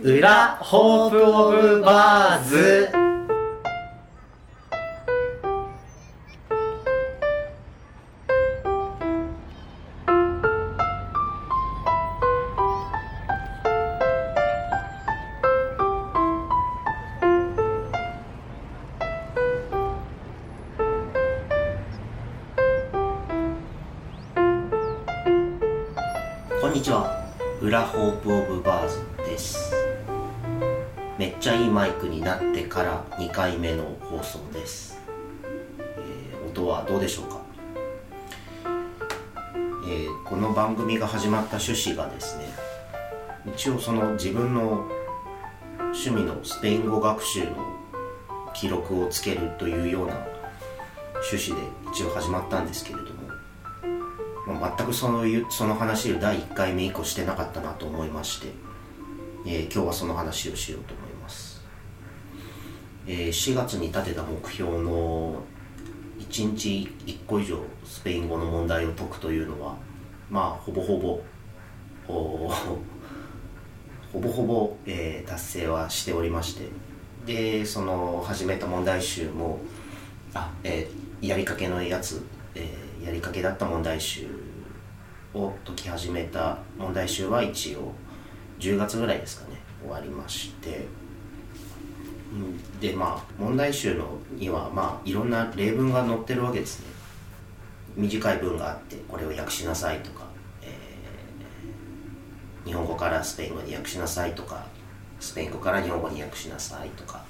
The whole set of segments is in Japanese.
裏ホープオブバーズ。こんにちは。裏ホープオブバーズです。めっちゃいいマイクになってから2回目の放送です、えー音はどうでしょうか、えーこの番組が始まった趣旨がですね一応その自分の趣味のスペイン語学習の記録をつけるというような趣旨で一応始まったんですけれども、まあ、全くそういうその話を第1回目以降してなかったなと思いまして、えー今日はその話をしようと思います、えー4月に立てた目標の1日1個以上スペイン語の問題を解くというのはまあほぼほぼほぼほぼ、えー達成はしておりまして。でその始めた問題集もあ、えーやりかけのやつ、えーやりかけだった問題集を解き始めた問題集は一応10月ぐらいですかね終わりまして。でまあ問題集のにはまあいろんな例文が載ってるわけですね。短い文があってこれを訳しなさいとか、えー日本語からスペイン語に訳しなさいとかスペイン語から日本語に訳しなさいとか、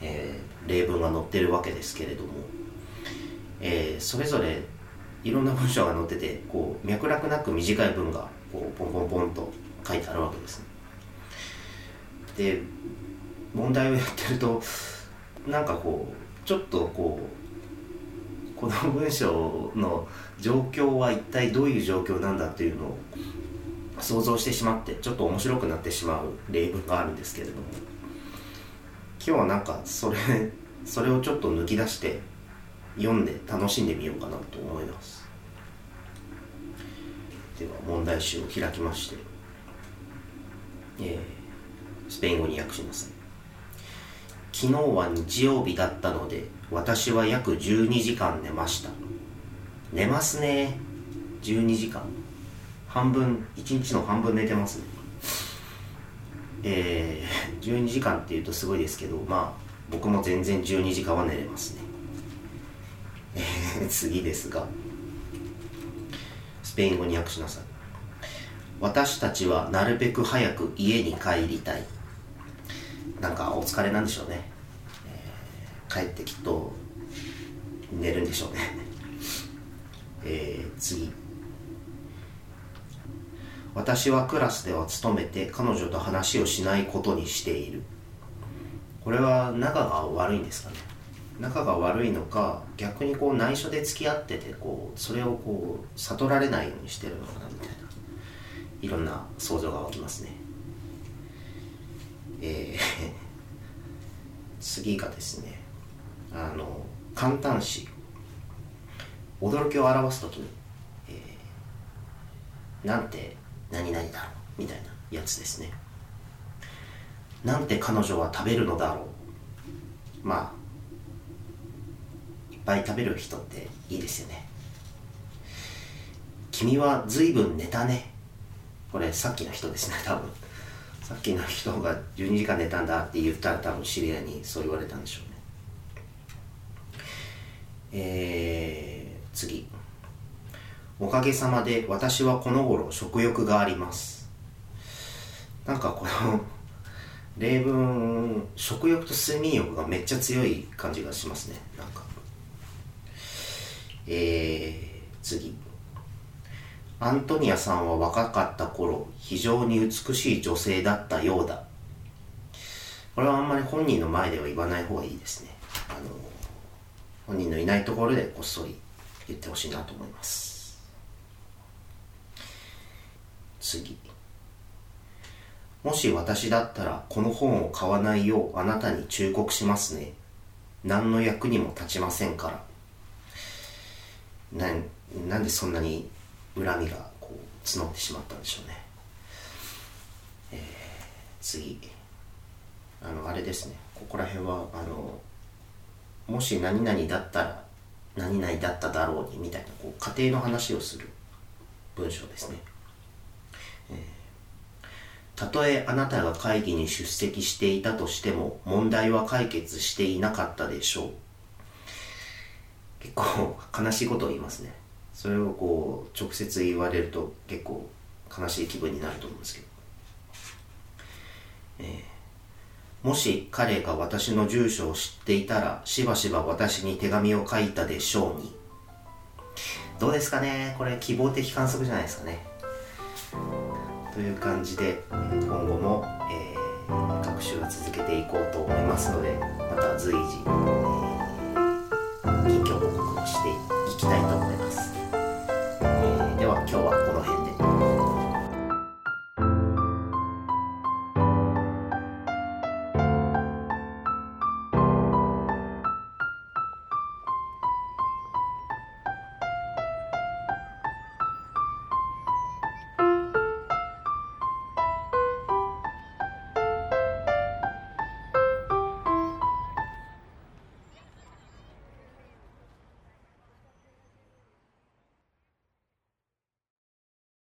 えー例文が載ってるわけですけれども、えーそれぞれいろんな文章が載っててこう脈絡なく短い文がこうポンポンポンと書いてあるわけですね。で問題をやってるとなんかこうちょっとこうこの文章の状況は一体どういう状況なんだっていうのを想像してしまってちょっと面白くなってしまう例文があるんですけれども今日はなんかそれそれをちょっと抜き出して読んで楽しんでみようかなと思います。では問題集を開きまして、えースペイン語に訳しなさい昨日は日曜日だったので私は約12時間寝ました。寝ますね。12時間。半分1日の半分寝てますね。えー、12時間っていうとすごいですけどまあ僕も全然12時間は寝れますね。えー 次ですがスペイン語に訳しなさい。私たちはなるべく早く家に帰りたい。なんかお疲れなんでしょうね、えー帰ってきっと寝るんでしょうね。えー次。私はクラスでは勤めて彼女と話をしないことにしている。これは仲が悪いんですかね。仲が悪いのか逆にこう内緒で付き合っててこうそれをこう悟られないようにしてるのかなみたいな。いろんな想像が湧きますね。えー次がですねあの簡単詞。驚きを表すときに、えーなんて何々だろうみたいなやつですね。なんて彼女は食べるのだろう。まあいっぱい食べる人っていいですよね。君は随分寝たね。これさっきの人ですね多分。さっきの人が12時間寝たんだって言ったら多分知り合いにそう言われたんでしょうね。えー、次。おかげさまで私はこの頃食欲があります。なんかこの例文食欲と睡眠欲がめっちゃ強い感じがしますね。なんか。えー、次。アントニアさんは若かった頃非常に美しい女性だったようだ。これはあんまり本人の前では言わない方がいいですね。あの本人のいないところでこっそり言ってほしいなと思います。次。もし私だったらこの本を買わないようあなたに忠告しますね。何の役にも立ちませんから。なんなんでそんなに恨みがこう募ってしまったんでしょうね、えー次。あのあれですね。ここら辺はあのもし何々だったら何々だっただろうにみたいなこう家庭の話をする文章ですね、えー、たとえあなたが会議に出席していたとしても問題は解決していなかったでしょう。結構悲しいことを言いますね。それをこう直接言われると結構悲しい気分になると思うんですけど、えー、もし彼が私の住所を知っていたらしばしば私に手紙を書いたでしょうに。どうですかね？これ希望的観測じゃないですかね。という感じで今後も、えー、学習は続けていこうと思いますのでまた随時、近況報告をしていきた